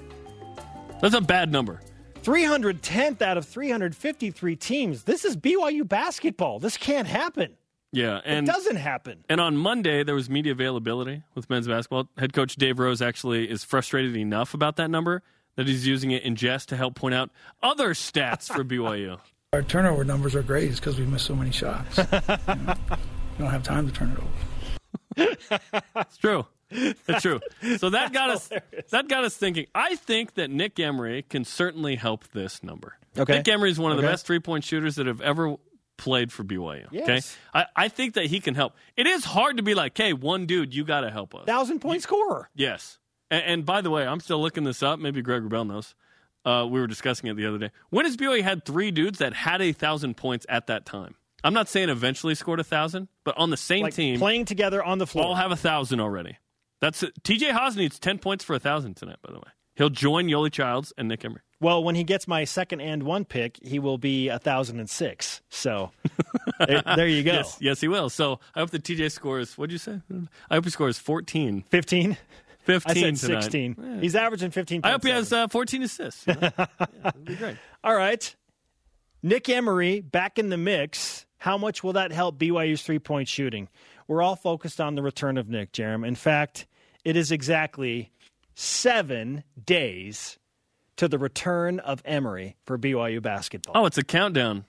That's a bad number. 310th out of 353 teams. This is BYU basketball. This can't happen. Yeah, and it doesn't happen. And on Monday, there was media availability with men's basketball. Head coach Dave Rose actually is frustrated enough about that number that he's using it in jest to help point out other stats for BYU. *laughs* Our turnover numbers are great. It's because we miss so many shots. *laughs* You know, we don't have time to turn it over. It's true. *laughs* It's true. So that got us that got us thinking. I think that Nick Emery can certainly help this number. Okay. Nick Emery is one of the best three point shooters that have ever played for BYU. Okay, I, I think that he can help. It is hard to be like, hey, one dude, you got to help us. Thousand point scorer. Yes. And, and by the way, I'm still looking this up. Maybe Greg Wrubell knows. Uh, we were discussing it the other day. When has BYU had three dudes that had a thousand points at that time? I'm not saying eventually scored a thousand, but on the same Like team, playing together on the floor. all have a thousand already. That's. TJ Haws needs ten points for a thousand tonight. By the way, he'll join Yoeli Childs and Nick Emery. well, when he gets my second and one pick, he will be a thousand and six. So there, *laughs* there you go. Yes, yes, he will. So I hope the TJ scores. What'd you say? I hope he scores 14, Fifteen. 15 I said tonight. sixteen. Yeah. He's averaging fifteen. I hope he has uh, 14 assists. You know? *laughs* yeah, that'd be great. All right. Nick Emery back in the mix. How much will that help BYU's three point shooting? We're all focused on the return of Nick, Jarom. In fact, it is exactly seven days to the return of Emery for BYU basketball. Oh, it's a countdown.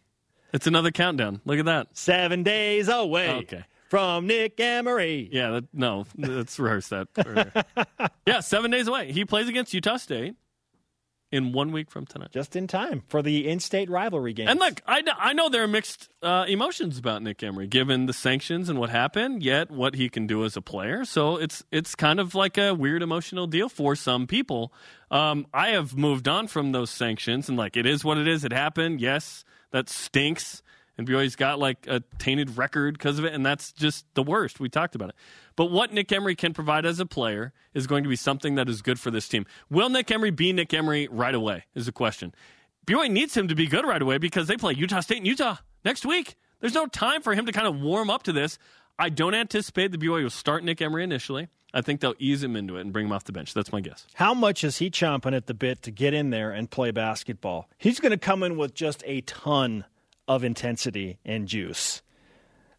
It's another countdown. Look at that. Seven days away Okay. from Nick Emery. Yeah, that, no, let's rehearse that. *laughs* yeah, seven days away. He plays against Utah State in one week from tonight. Just in time for the in state rivalry game. And look, I, I know there are mixed uh, emotions about Nick Emery, given the sanctions and what happened, yet what he can do as a player. So it's it's kind of like a weird emotional deal for some people. Um, I have moved on from those sanctions, and like it is what it is. It happened. Yes, that stinks. And BYU's got like a tainted record because of it, and that's just the worst. We talked about it. But what Nick Emery can provide as a player is going to be something that is good for this team. Will Nick Emery be Nick Emery right away? Is the question. BYU needs him to be good right away because they play Utah State and Utah next week. There's no time for him to kind of warm up to this. I don't anticipate the BYU will start Nick Emery initially. I think they'll ease him into it and bring him off the bench. That's my guess. How much is he chomping at the bit to get in there and play basketball? He's going to come in with just a ton of intensity and juice.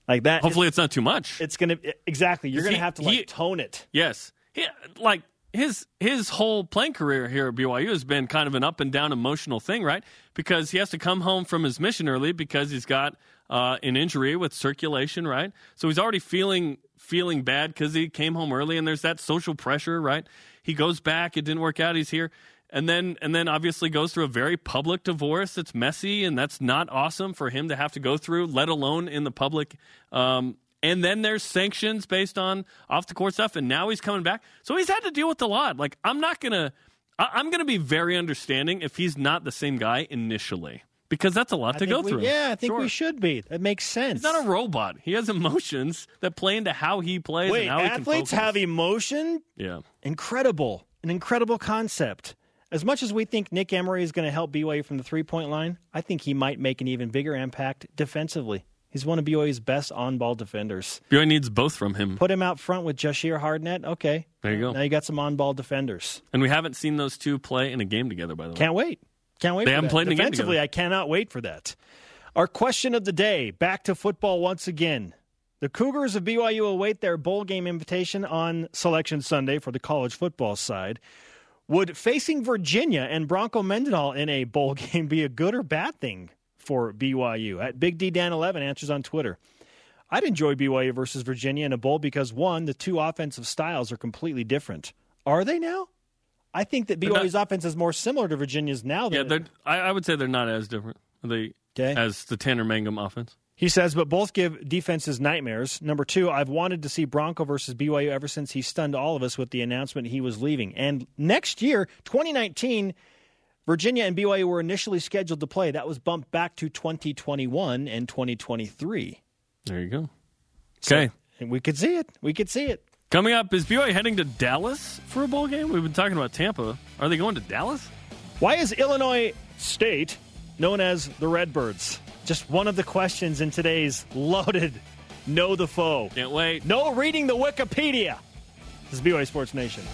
Like that. Hopefully, it's not too much. it's to exactly. You're going to he- have to like he- tone it. Yes. He, like his his whole playing career here at BYU has been kind of an up and down emotional thing, right? Because he has to come home from his mission early because he's got uh, an injury with circulation, right? So he's already feeling feeling bad because he came home early, and there's that social pressure, right? He goes back, it didn't work out, he's here. And then, and then, obviously, goes through a very public divorce. That's messy, and that's not awesome for him to have to go through, let alone in the public um, and then there's sanctions based on off the court stuff, and now he's coming back. So he's had to deal with a lot. Like I'm not gonna, I- I'm gonna be very understanding if he's not the same guy initially, because that's a lot I to go we- through. Yeah, I think Sure. we should be. That makes sense. He's not a robot. He has emotions that play into how he plays. Wait, and how he can athletes have emotion. yeah. Incredible, an incredible concept. As much as we think Nick Emery is going to help BYU from the three point line, I think he might make an even bigger impact defensively. He's one of BYU's best on ball defenders. BYU needs both from him, Put him out front with Jahshire Hardnett. Okay. There you go. Now you got some on ball defenders. and we haven't seen those two play in a game together. By the way, Can't wait. Can't wait. They for haven't that. played in a game Defensively, together. I cannot wait for that. Our question of the day back to football once again. The Cougars of BYU await their bowl game invitation on Selection Sunday for the college football side. Would facing Virginia and Bronco Mendenhall in a bowl *laughs* game be a good or bad thing for BYU? At Big D Dan 11 answers on Twitter. I'd enjoy BYU versus Virginia in a bowl because one, the two offensive styles are completely different. Are they now? I think that They're not- BYU's offense is more similar to Virginia's now yeah, than they're, I, I would say they're not as different. They Okay. as the Tanner Mangum offense. He says, but both give defenses nightmares. Number two, I've wanted to see Bronco versus BYU ever since he stunned all of us with the announcement he was leaving. And next year, 2019, Virginia and BYU were initially scheduled to play. That was bumped back to 2021 and 2023. There you go. So- Okay. and we could see it. We could see it. Coming up, is BYU heading to Dallas for a bowl game? We've been talking about Tampa. Are they going to Dallas? Why is Illinois State known as the Redbirds? Just one of the questions in today's loaded Know the Foe. Can't wait. No reading the Wikipedia. This is BYU Sports Nation.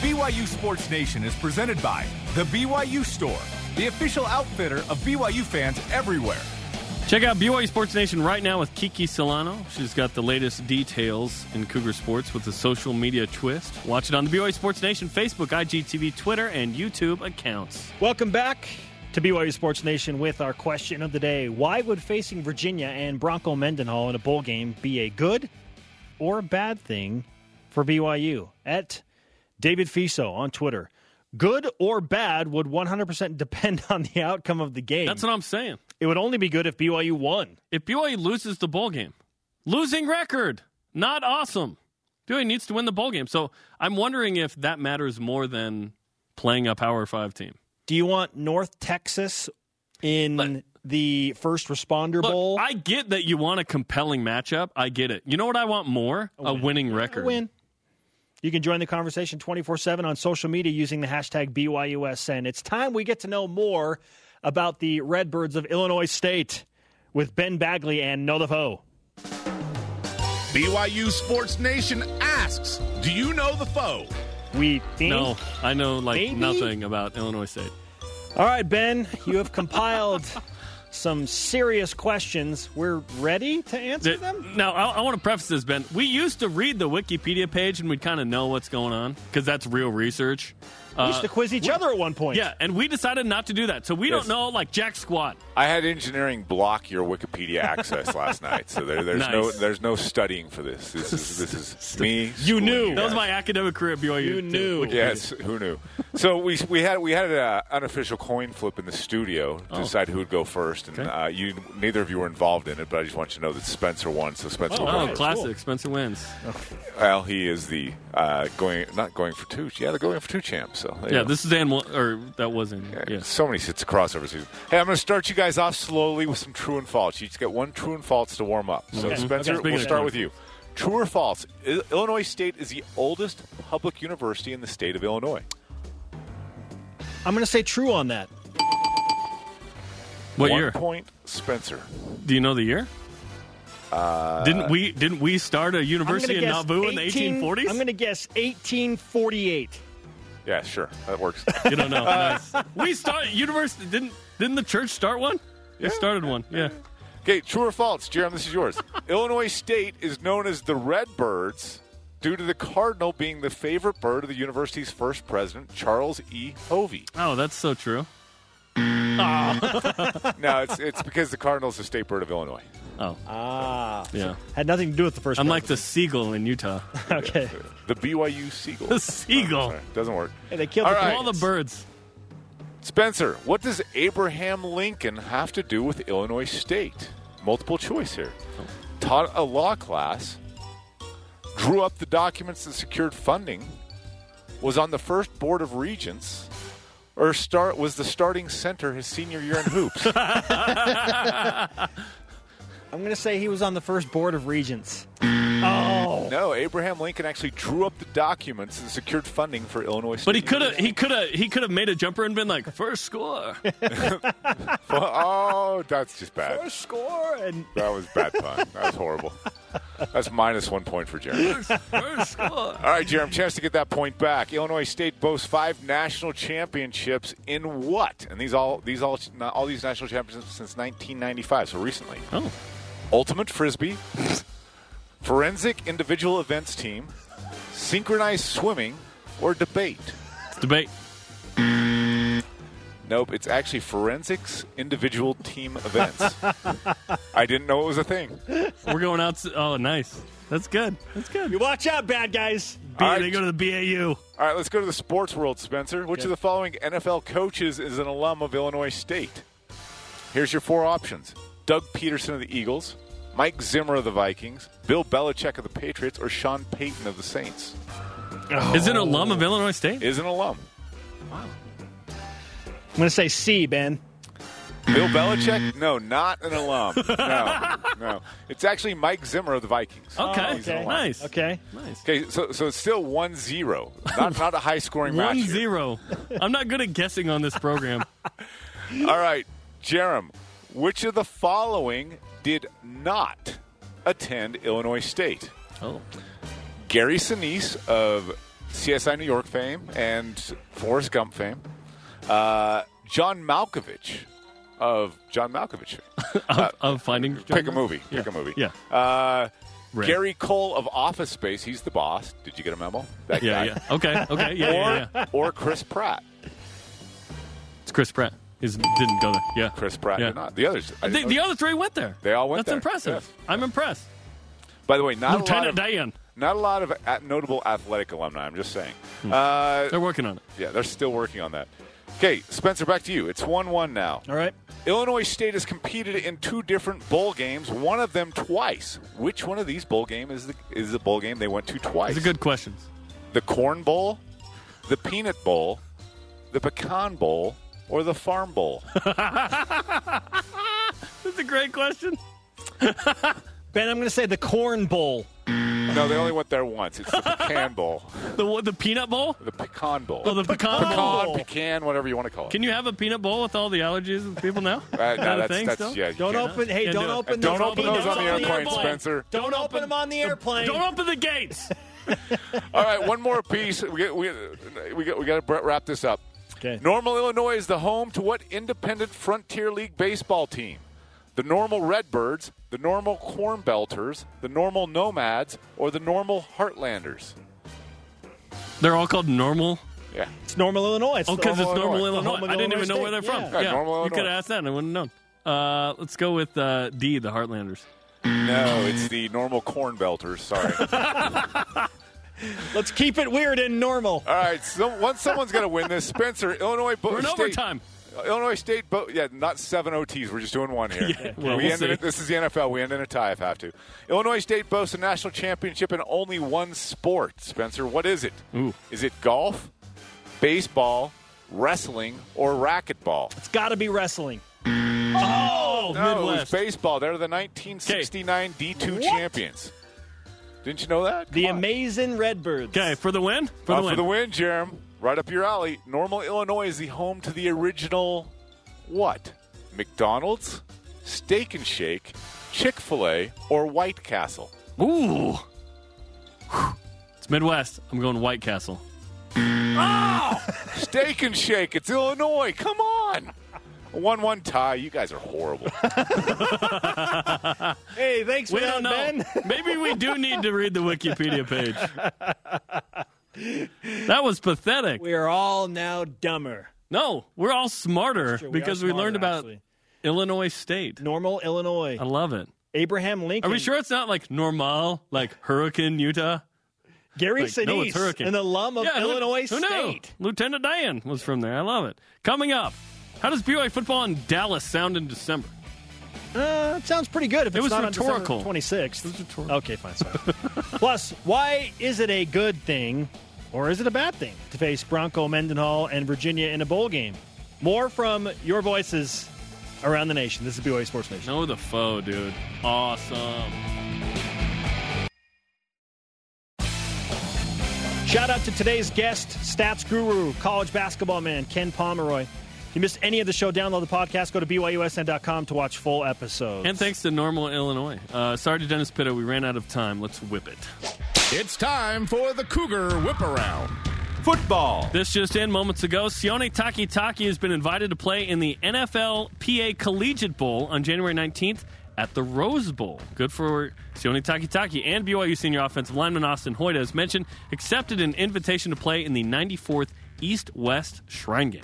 BYU Sports Nation is presented by The BYU Store, the official outfitter of BYU fans everywhere. Check out BYU Sports Nation right now with Kiki Solano. She's got the latest details in Cougar sports with a social media twist. Watch it on the BYU Sports Nation Facebook, IGTV, Twitter, and YouTube accounts. Welcome back to BYU Sports Nation with our question of the day. Why would facing Virginia and Bronco Mendenhall in a bowl game be a good or a bad thing for BYU? At David Fiso on Twitter. Good or bad would 100% depend *laughs* on the outcome of the game. That's what I'm saying. It would only be good if BYU won. If BYU loses the bowl game, losing record, not awesome. BYU needs to win the bowl game. So I'm wondering if that matters more than playing a Power Five team. Do you want North Texas in But- the first responder Look, bowl? I get that you want a compelling matchup. I get it. You know what I want more? A, winning record. win. You can join the conversation 24 7 on social media using the hashtag BYUSN. It's time we get to know more about the Redbirds of Illinois State with Ben Bagley and Know the Foe. BYU Sports Nation asks, "Do you know the foe?" We think. No, I know like Maybe? nothing about Illinois State. All right, Ben, you have compiled *laughs* some serious questions. We're ready to answer Th- them? Now, I, I want to preface this, Ben. We used to read the Wikipedia page and we'd kind of know what's going on because that's real research. We Uh, used to quiz each other at one point. yeah, and we decided not to do that. So we Yes. don't know like jack squat. I had engineering block your Wikipedia access last *laughs* night, so there, there's no there's no studying for this. This is this is *laughs* me. You schooling knew. That was my academic career at BYU. You too. knew. Yes, who knew? So we we had we had an unofficial coin flip in the studio to Oh. decide who would go first, and Okay. uh, you neither of you were involved in it. But I just want you to know that Spencer won. So Spencer will go Oh, first. classic. Spencer wins. Well, he is the uh, going not going for two. Yeah, they're going for two champs. So Yeah, go. this is Dan, or that was in. Yeah, Yeah. So many sits crossover season. Hey, I'm going to start you guys off slowly with some true and false. You just get one true and false to warm up. So, Okay. Spencer, Okay. we'll start of- with you. True or false? Illinois State is the oldest public university in the state of Illinois. I'm going to say true on that. What one year? point, Spencer. Do you know the year? Uh, didn't we didn't we start a I'm university in guess Nauvoo in the 1840s? I'm going to guess 1848. Yeah, sure, that works. *laughs* you don't know. Uh, nice. We start university. Didn't didn't the church start one? Yeah. We started one. Yeah. okay, true or false, Jarom? This is yours. *laughs* Illinois State is known as the Redbirds due to the cardinal being the favorite bird of the university's first president, Charles E. Hovey. Oh, that's so true. *laughs* No, it's it's because the cardinal's the state bird of Illinois. Oh, Ah. yeah. Had nothing to do with the first I'm like the seagull in Utah. *laughs* Okay. The BYU Seagull. The seagull. Sorry, doesn't work. Hey, they killed All the right. All the birds. Spencer, what does Abraham Lincoln have to do with Illinois State? Multiple choice here. Taught a law class, drew up the documents that secured funding, was on the first board of regents, or start was the starting center his senior year in hoops. *laughs* *laughs* I'm going to say he was on the first board of regents. Oh. no, Abraham Lincoln actually drew up the documents and secured funding for Illinois State. But he could have he could have he could have made a jumper and been like first score. *laughs* *laughs* oh, that's just bad. First score and That was bad pun. That was horrible. That's minus one point for Jeremy. first score. All right, Jeremy, chance to get that point back. Illinois State boasts five national championships in what? And these all these all all these national championships since 1995, so recently. Oh, Ultimate frisbee, forensic individual events team, synchronized swimming, or debate. it's debate. Nope, it's actually forensics individual team events. *laughs* I didn't know it was a thing. We're going out. To, oh, nice. That's good. That's good. you watch out, bad guys. B, All right. They go to the BAU. All right, let's go to the sports world, Spencer. Which of the following NFL coaches is an alum of Illinois State? Here's your four options Doug Pederson of the Eagles, Mike Zimmer of the Vikings, Bill Belichick of the Patriots, or Sean Payton of the Saints. Is it an alum of Illinois State? Is an alum. Wow. I'm going to say C, Ben. Bill Belichick? No, not an alum. No, no. It's actually Mike Zimmer of the Vikings. Okay. He's an alum. Nice. Okay. Nice. Okay, so, so it's still 1 0. Not, not a high scoring match. One zero. I'm not good at guessing on this program. *laughs* All right, Jarom, which of the following did not attend Illinois State? Oh. Gary Sinise of CSI New York fame and Forrest Gump fame. Uh, John Malkovich of John Malkovich. fame. *laughs* Of finding. Pick a movie. Pick a movie. Yeah. Uh, Gary Cole of Office Space. He's the boss. Did you get a memo? That Yeah, guy. yeah. Okay, okay. Yeah, Or, yeah, yeah. or Chris Pratt. It's Chris Pratt. He didn't go there. Yeah. Chris Pratt Yeah. did not. The others. I The, the other three went there. They all went That's there, impressive. yes. I'm impressed. by the way, not a lot of, Dan. Not a lot of a- notable athletic alumni. I'm just saying. Hmm. Uh, They're working on it. yeah, they're still working on that. Okay, Spencer, back to you. It's one-one now. All right. Illinois State has competed in two different bowl games. One of them twice. Which one of these bowl game is the is the bowl game they went to twice? These are good questions. The Corn Bowl, the Peanut Bowl, the Pecan Bowl, or the Farm Bowl? *laughs* That's a great question. Ben, I'm going to say the Corn Bowl. no, they only went there once. It's the Pecan *laughs* Bowl, The the peanut bowl? the Pecan Bowl. Oh, the pecan, pecan, bowl. pecan, whatever you want to call it. Can you have a peanut bowl with all the allergies of people now? Uh, no, a that's, thing that's still? yeah. Don't open. Hey, Can't don't do it. open. Don't open those on the airplane, airplane. Spencer. Don't open them on the airplane. Don't open the gates. *laughs* All right, one more piece. We get, we, we got we got to wrap this up. Okay. Normal, Illinois is the home to what independent Frontier League baseball team? The Normal Redbirds, the Normal Corn Belters, the Normal Nomads, or the Normal Heartlanders? They're all called normal. Yeah. It's normal Illinois. It's Oh, because it's Normal normal Illinois. Illinois. The home of I didn't even Illinois know where they're from. yeah. Yeah, normal you could have asked that and I wouldn't have known. Uh, let's go with uh, D, the Heartlanders. No, it's the Normal Corn Belters. Sorry. *laughs* Let's keep it weird and normal. All right, so once someone's going to win this, Spencer, Illinois Bo- We're in State. overtime. Illinois State, bo- yeah, not seven OTs. We're just doing one here. *laughs* Yeah, well, we we'll end see. in this is the NFL. We end in a tie if have to. Illinois State boasts a national championship in only one sport. Spencer, what is it? Ooh. Is it golf, baseball, wrestling, or racquetball? It's got to be wrestling. Oh, No, it was baseball. They're the 1969 D2 champions. Didn't you know that? The Come on. amazing Redbirds. Okay, for the win? For Uh, the win. For the win, Jarom. Right up your alley. Normal, Illinois is the home to the original what? McDonald's, Steak and Shake, Chick fil A, or White Castle? Ooh. Whew. It's Midwest. I'm going White Castle. Steak and Shake. It's Illinois. Come on. A 1 1 tie. You guys are horrible. *laughs* Hey, thanks We that, don't know. Ben. *laughs* Maybe we do need to read the Wikipedia page. *laughs* That was pathetic. we are all now dumber. No, we're all smarter we are because we, learned about actually. Illinois State. normal Illinois. I love it. Abraham Lincoln. Are we sure it's not like normal, like Hurricane Utah? Gary Like, no, it's Sinise, Hurricane. an alum of Yeah, Illinois who knew? State. Lieutenant Dan was from there. I love it. Coming up, how does BYU football in Dallas sound in December? Uh, it sounds pretty good if It was not rhetorical. 26th. Rhetorical. Okay, fine. Sorry. *laughs* Plus, why is it a good thing or is it a bad thing to face Bronco Mendenhall and Virginia in a bowl game? More from your voices around the nation. This is BYU Sports Nation. Know the foe, dude. Awesome. Shout out to today's guest, stats guru, college basketball man, Ken Pomeroy. If you missed any of the show, download the podcast. Go to BYUSN.com to watch full episodes. And thanks to Normal Illinois. Uh, sorry to Dennis Pitta, we ran out of time. Let's whip it. It's time for the Cougar Whip Around. Football. This just in moments ago. Sione Takitaki has been invited to play in the NFL PA Collegiate Bowl on January 19th at the Rose Bowl. Good for Sione Takitaki and BYU senior offensive lineman Austin Hoyt, as mentioned, accepted an invitation to play in the 94th East West Shrine Game.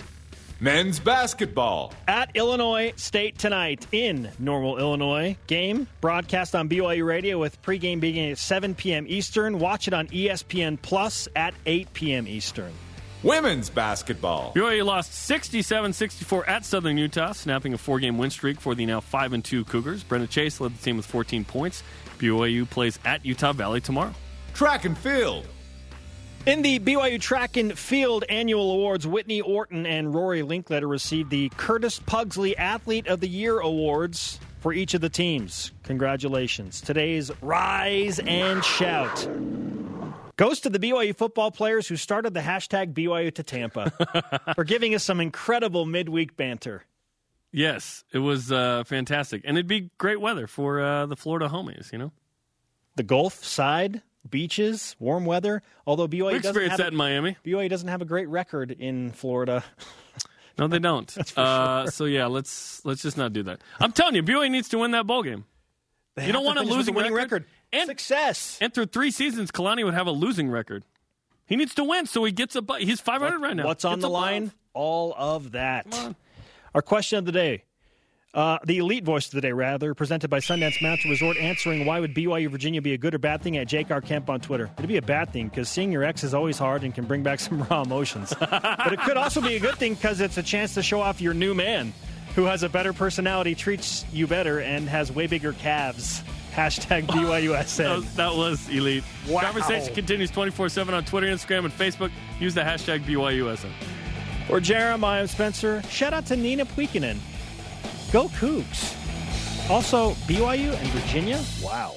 Men's basketball. at Illinois State tonight in Normal, Illinois. Game broadcast on BYU Radio with pregame beginning at 7 p.m. Eastern. Watch it on ESPN Plus at 8 p.m. Eastern. Women's basketball. BYU lost 67-64 at Southern Utah, snapping a four-game win streak for the now 5 and 2 Cougars. Brenna Chase led the team with 14 points. BYU plays at Utah Valley tomorrow. Track and field. In the BYU Track and Field Annual Awards, Whitney Orton and Rory Linkletter received the Curtis Pugsley Athlete of the Year Awards for each of the teams. Congratulations. Today's Rise and Shout goes to the BYU football players who started the hashtag BYU to Tampa *laughs* for giving us some incredible midweek banter. Yes, it was uh, fantastic, and it'd be great weather for uh, the Florida homies. You know, The Gulf side, beaches, warm weather. Although BYU doesn't experienced have that a, in Miami. BYU doesn't have a great record in Florida. *laughs* No, they don't. *laughs* uh, So yeah, let's let's just not do that. I'm telling you, BYU needs to win that bowl game. They You don't have to want a winning record? record. And- Success. And through three seasons, Kalani would have a losing record. He needs to win, so he gets a. He's 500 right now. What's on Gets the line? All of that. Our question of the day. Uh, the elite voice of the day, rather, presented by Sundance Mountain Resort, answering why would BYU Virginia be a good or bad thing at Jake R. Kemp on Twitter. It'd be a bad thing because seeing your ex is always hard and can bring back *laughs* some raw emotions. but it could also be a good thing because it's a chance to show off your new man who has a better personality, treats you better, and has way bigger calves. *laughs* Hashtag *laughs* That BYUSN. was, that was elite. Wow. Conversation continues 24 7 on Twitter, Instagram, and Facebook. Use the hashtag BYUSN. For Jeremiah Spencer, shout out to Nina Puikinen. Go Cougs. Also, BYU and Virginia. Wow.